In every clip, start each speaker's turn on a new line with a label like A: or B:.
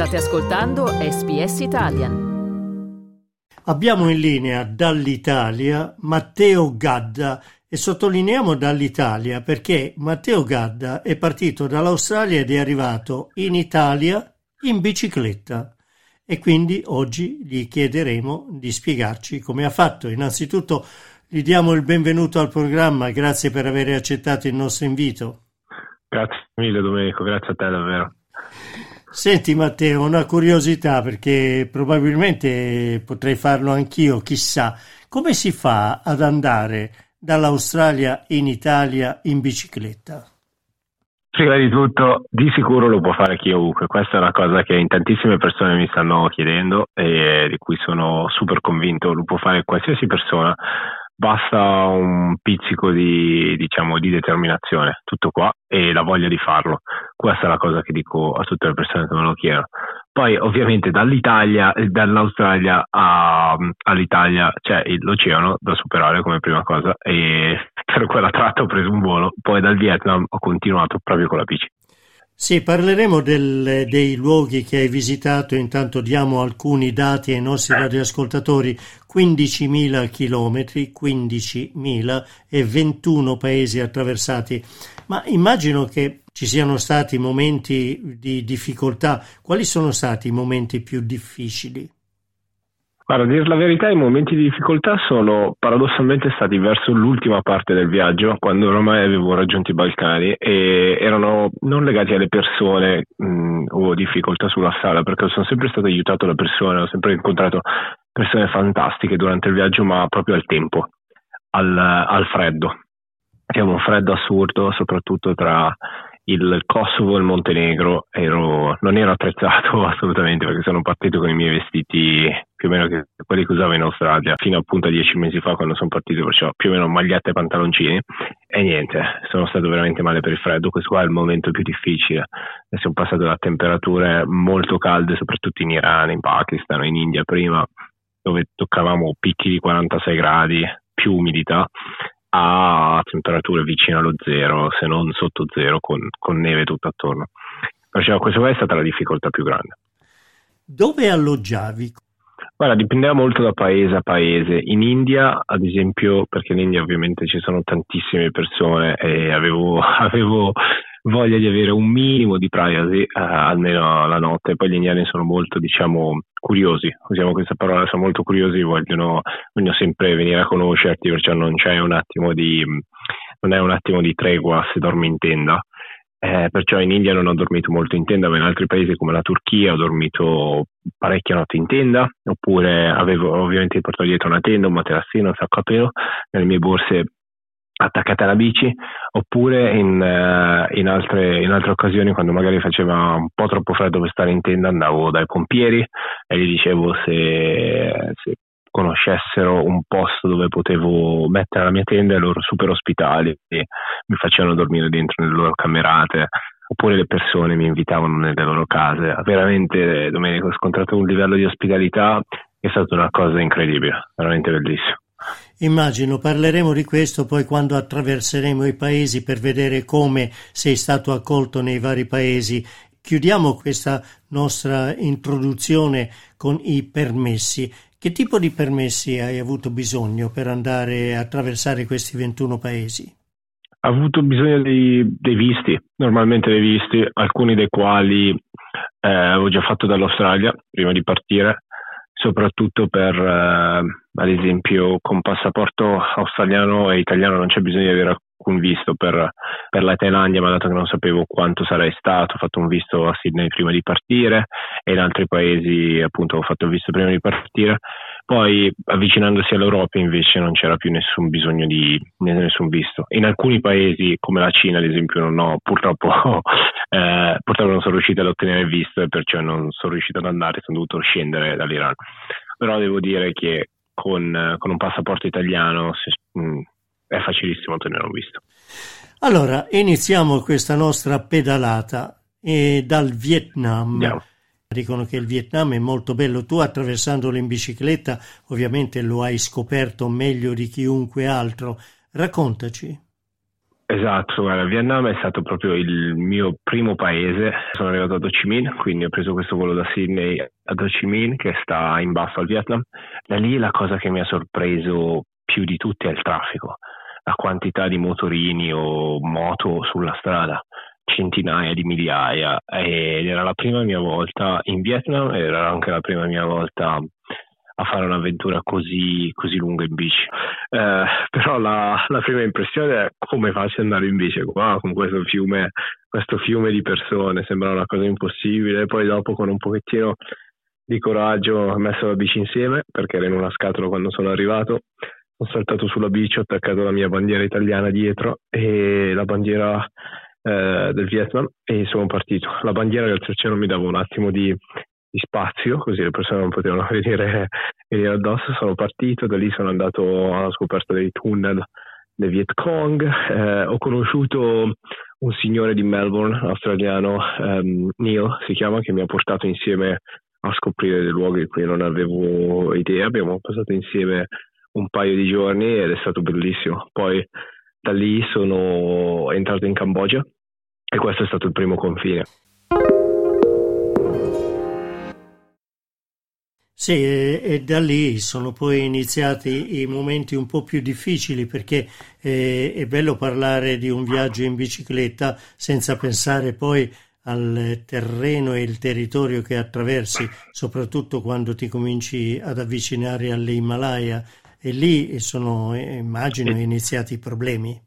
A: State ascoltando SBS Italian.
B: Abbiamo in linea dall'Italia Matteo Gadda e sottolineiamo dall'Italia perché Matteo Gadda è partito dall'Australia ed è arrivato in Italia in bicicletta e quindi oggi gli chiederemo di spiegarci come ha fatto. Innanzitutto gli diamo il benvenuto al programma, grazie per aver accettato il nostro invito.
C: Grazie mille Domenico, grazie a te davvero.
B: Senti Matteo, una curiosità perché probabilmente potrei farlo anch'io, chissà, come si fa ad andare dall'Australia in Italia in bicicletta?
C: Prima di tutto, di sicuro lo può fare chiunque. Questa è una cosa che in tantissime persone mi stanno chiedendo e di cui sono super convinto. Lo può fare qualsiasi persona basta un pizzico di, diciamo, di determinazione, tutto qua, e la voglia di farlo. Questa è la cosa che dico a tutte le persone che me lo chiedono. Poi ovviamente dall'Italia, dall'Australia a, all'Italia c'è l'oceano da superare come prima cosa e per quella tratta ho preso un volo, poi dal Vietnam ho continuato proprio con la bici.
B: Sì, parleremo del, dei luoghi che hai visitato, intanto diamo alcuni dati ai nostri radioascoltatori, 15.000 chilometri, 15.000 e 21 paesi attraversati, ma immagino che ci siano stati momenti di difficoltà, quali sono stati i momenti più difficili?
C: Guarda, a dire la verità, i momenti di difficoltà sono paradossalmente stati verso l'ultima parte del viaggio, quando ormai avevo raggiunto i Balcani e erano non legati alle persone mh, o difficoltà sulla strada, perché sono sempre stato aiutato da persone, ho sempre incontrato persone fantastiche durante il viaggio, ma proprio al tempo, al, al freddo. Che un freddo assurdo, soprattutto tra il Kosovo e il Montenegro ero, non ero attrezzato assolutamente perché sono partito con i miei vestiti più o meno che quelli che usavo in Australia fino appunto a dieci mesi fa quando sono partito perciò più o meno magliette e pantaloncini. E niente sono stato veramente male per il freddo. Questo qua è il momento più difficile. Sono passato da temperature molto calde soprattutto in Iran, in Pakistan, in India prima dove toccavamo picchi di 46 gradi più umidità a temperature vicine allo zero, se non sotto zero, con, con neve tutto attorno. Perciò questa è stata la difficoltà più grande.
B: Dove alloggiavi?
C: Guarda, dipendeva molto da paese a paese. In India, ad esempio, perché in India ovviamente ci sono tantissime persone e avevo, avevo voglia di avere un minimo di privacy, eh, almeno la notte. Poi gli indiani sono molto, diciamo, curiosi, usiamo questa parola, sono molto curiosi, vogliono, vogliono sempre venire a conoscerti, perciò non c'è un attimo di, non è un attimo di tregua se dormi in tenda. Eh, perciò in India non ho dormito molto in tenda, ma in altri paesi come la Turchia ho dormito parecchie notti in tenda, oppure avevo ovviamente portato dietro una tenda, un materassino, un sacco a pelo, nelle mie borse attaccate alla bici oppure in, uh, in, altre, in, altre, occasioni quando magari faceva un po' troppo freddo per stare in tenda andavo dai pompieri e gli dicevo se, se conoscessero un posto dove potevo mettere la mia tenda e loro super ospitali mi facevano dormire dentro nelle loro camerate oppure le persone mi invitavano nelle loro case. Veramente Domenico ho scontrato un livello di ospitalità che è stata una cosa incredibile veramente bellissimo
B: Immagino parleremo di questo poi quando attraverseremo i paesi per vedere come sei stato accolto nei vari paesi. Chiudiamo questa nostra introduzione con i permessi. Che tipo di permessi hai avuto bisogno per andare a attraversare questi 21 paesi?
C: Ho avuto bisogno dei, dei visti, normalmente dei visti, alcuni dei quali eh, avevo già fatto dall'Australia prima di partire soprattutto per, eh, ad esempio, con passaporto australiano e italiano non c'è bisogno di avere alcun visto per, per, la Thailandia, ma dato che non sapevo quanto sarei stato, ho fatto un visto a Sydney prima di partire e in altri paesi appunto ho fatto il visto prima di partire. Poi avvicinandosi all'Europa invece non c'era più nessun bisogno di nessun visto. In alcuni paesi come la Cina ad esempio non ho purtroppo, eh, purtroppo non sono riuscito ad ottenere il visto e perciò non sono riuscito ad andare, sono dovuto scendere dall'Iran. Però devo dire che con, con un passaporto italiano se, mh, mm, è facilissimo ottenere un visto.
B: Allora, iniziamo questa nostra pedalata e dal Vietnam. Andiamo. Dicono che il Vietnam è molto bello. Tu attraversandolo in bicicletta ovviamente lo hai scoperto meglio di chiunque altro. Raccontaci.
C: Esatto, guarda, Vietnam è stato proprio il mio primo paese. Sono arrivato ad Ho Chi Minh, quindi ho preso questo volo da Sydney ad Ho Chi Minh, che sta in basso al Vietnam. Da lì la cosa che mi ha sorpreso più di tutti è il traffico, la quantità di motorini o moto sulla strada, centinaia di migliaia. Ed era la prima mia volta in Vietnam, era anche la prima mia volta a fare un'avventura così, così lunga in bici. Eh, però la, la, prima impressione è come faccio ad andare in bici qua con questo fiume, questo fiume di persone, sembra una cosa impossibile. Poi dopo con un pochettino di coraggio ho messo la bici insieme perché era in una scatola quando sono arrivato. Ho saltato sulla bici, ho attaccato la mia bandiera italiana dietro e la bandiera eh, del Vietnam e sono partito. La bandiera del cielo mi dava un attimo di, di spazio, così le persone non potevano venire, venire addosso. Sono partito, da lì sono andato alla scoperta dei tunnel del Viet Cong. Eh, ho conosciuto un signore di Melbourne, australiano, um, Neil si chiama, che mi ha portato insieme a scoprire dei luoghi di cui non avevo idea. Abbiamo passato insieme un paio di giorni ed è stato bellissimo. Poi da lì sono entrato in Cambogia e questo è stato il primo confine.
B: Sì, e, da lì sono poi iniziati i momenti un po' più difficili perché eh, è bello parlare di un viaggio in bicicletta senza pensare poi al terreno e il territorio che attraversi, soprattutto quando ti cominci ad avvicinare all'Himalaya e lì sono, eh, immagino, iniziati i problemi.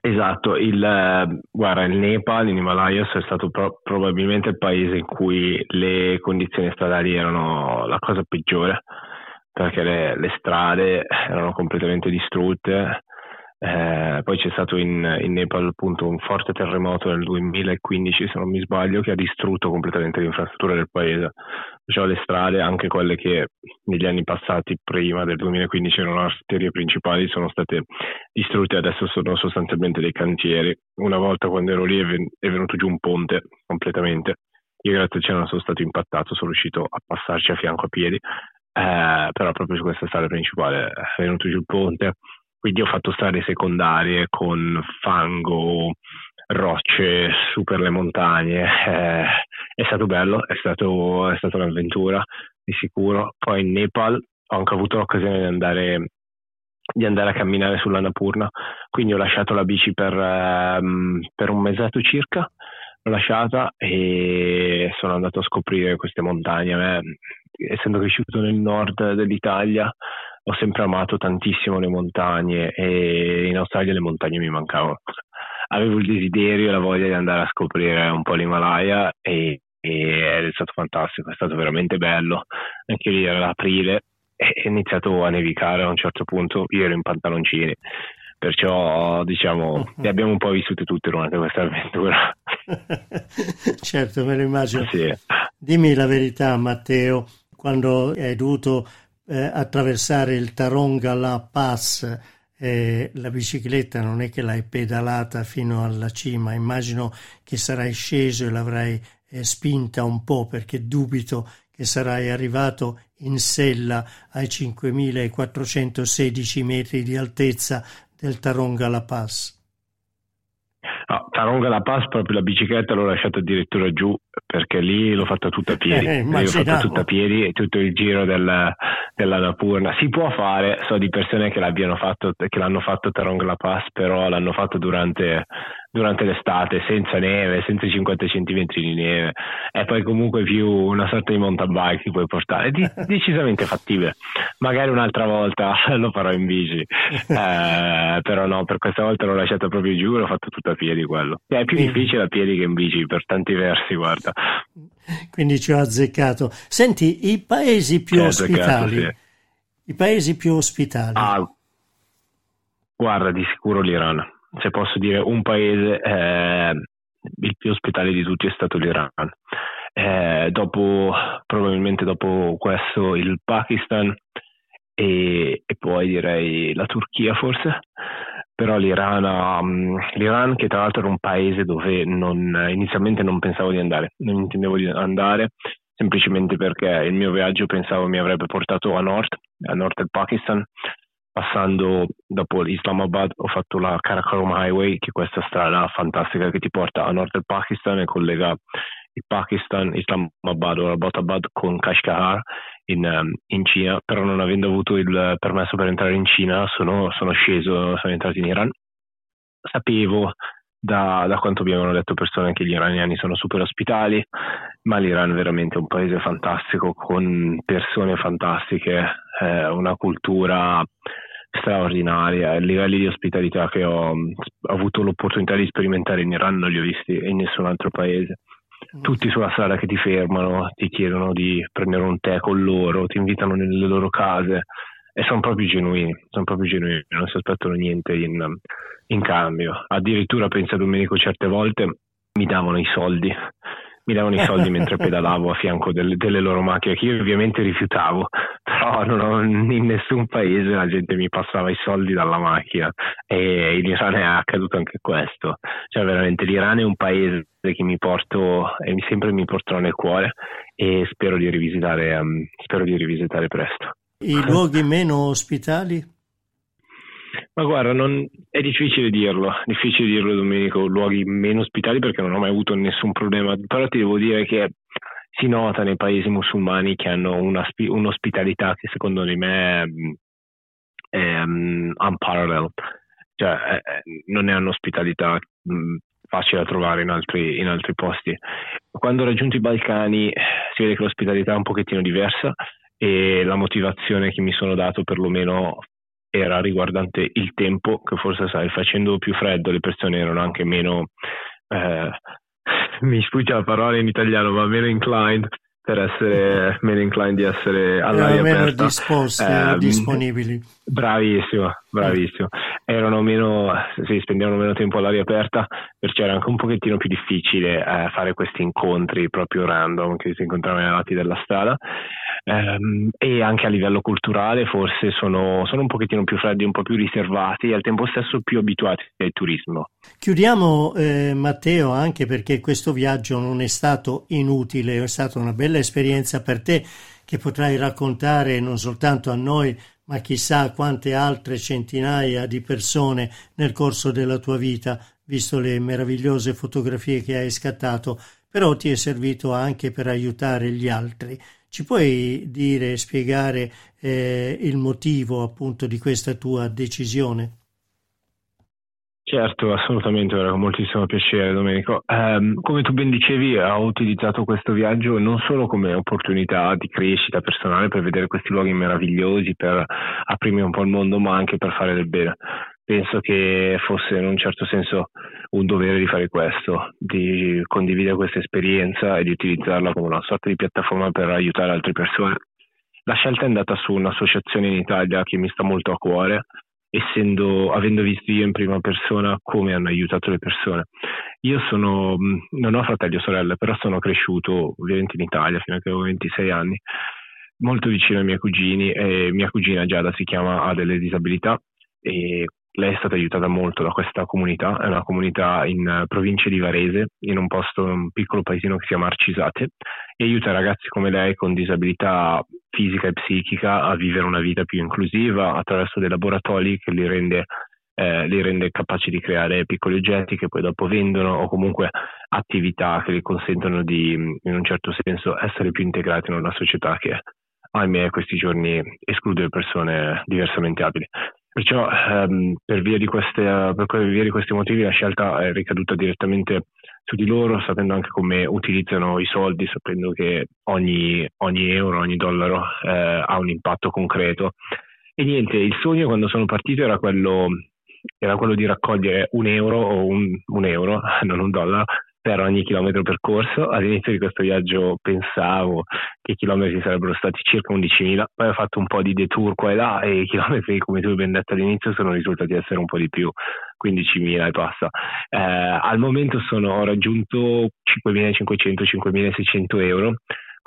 C: Esatto, il, eh, guarda, il Nepal, in Himalayas, è stato pro- probabilmente il paese in cui le condizioni stradali erano la cosa peggiore, perché le, le strade erano completamente distrutte. Eh, poi c'è stato in, in, Nepal appunto un forte terremoto nel 2015, se non mi sbaglio, che ha distrutto completamente l'infrastruttura del paese diciamo, le strade, anche quelle che negli anni passati, prima del 2015, erano arterie principali, sono state distrutte adesso sono sostanzialmente dei cantieri. Una volta quando ero lì è, ven- è venuto giù un ponte completamente. Io grazie al cielo non sono stato impattato, sono riuscito a passarci a fianco a piedi, eh, però proprio su questa strada principale è venuto giù il ponte. Quindi ho fatto strade secondarie con fango, rocce su per le montagne. Eh, è stato bello, è, stato, è stata un'avventura di sicuro. Poi in Nepal ho anche avuto l'occasione di andare, di andare a camminare sulla Napurna, quindi ho lasciato la bici per, um, per un mesetto circa. L'ho lasciata e sono andato a scoprire queste montagne. A essendo cresciuto nel nord dell'Italia, ho sempre amato tantissimo le montagne e in Australia le montagne mi mancavano avevo il desiderio e la voglia di andare a scoprire un po' l'Himalaya e, e è stato fantastico, è stato veramente bello. Anche lì era l'aprile e è iniziato a nevicare a un certo punto, io ero in pantaloncini. Perciò diciamo uh-huh. le abbiamo un po' vissute tutte durante questa avventura.
B: certo, me lo immagino. Sì. Dimmi la verità, Matteo, quando hai dovuto eh, attraversare il Taronga La Pass eh, la bicicletta non è che l'hai pedalata fino alla cima, immagino che sarai sceso e l'avrai eh, spinta un po' perché dubito che sarai arrivato in sella ai 5416 metri di altezza del Taronga La Pass.
C: No, Taronga La Paz proprio la bicicletta l'ho lasciata addirittura giù perché lì l'ho fatta tutta a piedi, eh, l'ho fatta tutta a piedi e tutto il giro del, della Napurna. Si può fare, so di persone che, l'abbiano fatto, che l'hanno fatto Taronga La Paz, però l'hanno fatto durante durante l'estate senza neve, senza 50 cm di neve e poi comunque più una sorta di mountain bike che puoi portare, è decisamente fattibile. Magari un'altra volta lo farò in bici, eh, però no, per questa volta l'ho lasciato proprio giù, l'ho fatto tutto a piedi quello. È più difficile a piedi che in bici per tanti versi, guarda.
B: Quindi ci ho azzeccato. Senti, i paesi più ospitali. Sì. I paesi più ospitali.
C: Ah, guarda, di sicuro l'Iran se posso dire un paese, eh, il più ospitale di tutti è stato l'Iran. Eh, dopo, probabilmente dopo questo il Pakistan e, e, poi direi la Turchia forse, però l'Iran, um, l'Iran che tra l'altro era un paese dove non, inizialmente non pensavo di andare, non intendevo di andare semplicemente perché il mio viaggio pensavo mi avrebbe portato a nord, a nord del Pakistan, passando dopo Islamabad ho fatto la Karakoram Highway, che è questa strada fantastica che ti porta a nord del Pakistan e collega il Pakistan, Islamabad o Abbottabad con Kashgar in, um, in, Cina, però non avendo avuto il permesso per entrare in Cina sono, sono sceso, sono entrato in Iran. Sapevo da, da, quanto mi avevano detto persone che gli iraniani sono super ospitali, ma l'Iran è veramente un paese fantastico con persone fantastiche, eh, una cultura straordinaria, i livelli di ospitalità che ho, ho, avuto l'opportunità di sperimentare in Iran non li ho visti in nessun altro paese. Mm. Tutti sulla strada che ti fermano, ti chiedono di prendere un tè con loro, ti invitano nelle loro case e sono proprio genuini, sono proprio genuini, non si aspettano niente in, in cambio. Addirittura penso a Domenico certe volte mi davano i soldi mi davano i soldi mentre pedalavo a fianco delle, delle, loro macchine che io ovviamente rifiutavo però ho, in nessun paese la gente mi passava i soldi dalla macchina. E in Iran è accaduto anche questo. Cioè veramente l'Iran è un paese che mi porto e sempre mi porterò nel cuore e spero di rivisitare, um, spero di rivisitare presto.
B: I luoghi meno ospitali?
C: Ma guarda, non, è difficile dirlo, difficile dirlo Domenico, luoghi meno ospitali perché non ho mai avuto nessun problema, però ti devo dire che si nota nei paesi musulmani che hanno una, un'ospitalità che secondo me è, è um, unparalleled, cioè è, non è un'ospitalità um, facile da trovare in altri, in altri posti. Quando ho raggiunto i Balcani si vede che l'ospitalità è un pochettino diversa e la motivazione che mi sono dato perlomeno era riguardante il tempo, che forse sai, facendo più freddo le persone erano anche meno, eh, mi sfugge la parola in italiano, ma meno inclined per essere meno inclined di essere all'aria
B: meno
C: aperta.
B: disposti, eh, disponibili.
C: Bravissimo, bravissimo. Erano meno, sì, spendevano meno tempo all'aria aperta, perciò era anche un pochettino più difficile eh, fare questi incontri proprio random che si incontravano ai lati della strada ehm, e anche a livello culturale forse sono, sono, un pochettino più freddi, un po' più riservati e al tempo stesso più abituati al turismo.
B: Chiudiamo eh, Matteo anche perché questo viaggio non è stato inutile, è stata una bella esperienza per te che potrai raccontare non soltanto a noi ma chissà quante altre centinaia di persone nel corso della tua vita, visto le meravigliose fotografie che hai scattato, però ti è servito anche per aiutare gli altri. Ci puoi dire, spiegare eh, il motivo appunto di questa tua decisione?
C: Certo, assolutamente, era con moltissimo piacere Domenico. Um, come tu ben dicevi, ho utilizzato questo viaggio non solo come opportunità di crescita personale per vedere questi luoghi meravigliosi, per aprirmi un po' il mondo, ma anche per fare del bene. Penso che fosse in un certo senso un dovere di fare questo, di condividere questa esperienza e di utilizzarla come una sorta di piattaforma per aiutare altre persone. La scelta è andata su un'associazione in Italia che mi sta molto a cuore, essendo, avendo visto io in prima persona come hanno aiutato le persone. Io sono, non ho fratelli o sorelle, però sono cresciuto ovviamente in Italia fino a che avevo 26 anni, molto vicino ai miei cugini e mia cugina Giada si chiama, ha delle disabilità e lei è stata aiutata molto da questa comunità, è una comunità in provincia di Varese, in un posto, un piccolo paesino che si chiama Arcisate, e aiuta ragazzi come lei con disabilità fisica e psichica a vivere una vita più inclusiva attraverso dei laboratori che li rende, eh, li rende capaci di creare piccoli oggetti che poi dopo vendono o comunque attività che gli consentono di, in un certo senso, essere più integrati in una società che ahimè questi giorni esclude le persone diversamente abili. Perciò ehm, per, via queste, per, via di questi motivi la scelta è ricaduta direttamente su di loro, sapendo anche come utilizzano i soldi, sapendo che ogni, ogni euro, ogni dollaro eh, ha un impatto concreto. E niente, il sogno quando sono partito era quello, era quello di raccogliere un euro o un, un euro, non un dollaro, per ogni chilometro percorso. All'inizio di questo viaggio pensavo che i chilometri sarebbero stati circa 11.000, poi ho fatto un po' di detour qua e là e i chilometri, come tu hai ben detto all'inizio, sono risultati essere un po' di più, 15.000 e passa. Eh, al momento sono, ho raggiunto 5.500-5.600 euro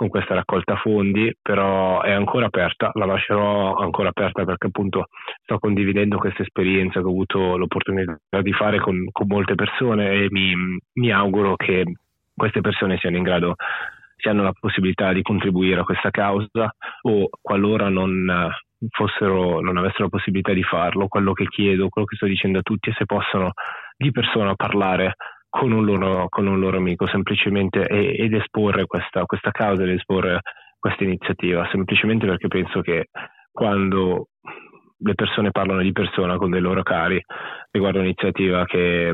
C: con questa raccolta fondi, però è ancora aperta, la lascerò ancora aperta perché appunto sto condividendo questa esperienza che ho avuto l'opportunità di fare con, con molte persone e mi, mi auguro che queste persone siano in grado se hanno la possibilità di contribuire a questa causa o qualora non, fossero, non avessero la possibilità di farlo, quello che chiedo, quello che sto dicendo a tutti è se possono di persona parlare con un loro, con un loro amico semplicemente ed esporre questa, questa causa ed esporre questa iniziativa, semplicemente perché penso che quando le persone parlano di persona con dei loro cari riguardo un'iniziativa che,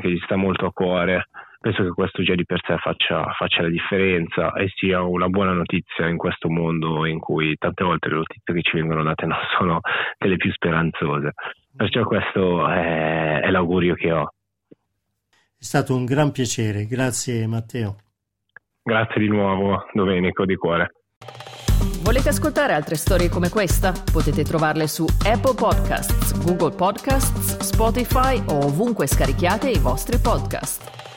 C: che gli sta molto a cuore, penso che questo già di per sé faccia, faccia, la differenza e sia una buona notizia in questo mondo in cui tante volte le notizie che ci vengono date non sono delle più speranzose. Perciò questo è, è l'augurio che ho.
B: È stato un gran piacere, grazie Matteo.
C: Grazie di nuovo Domenico di cuore.
A: Volete ascoltare altre storie come questa? Potete trovarle su Apple Podcasts, Google Podcasts, Spotify o ovunque scarichiate i vostri podcast.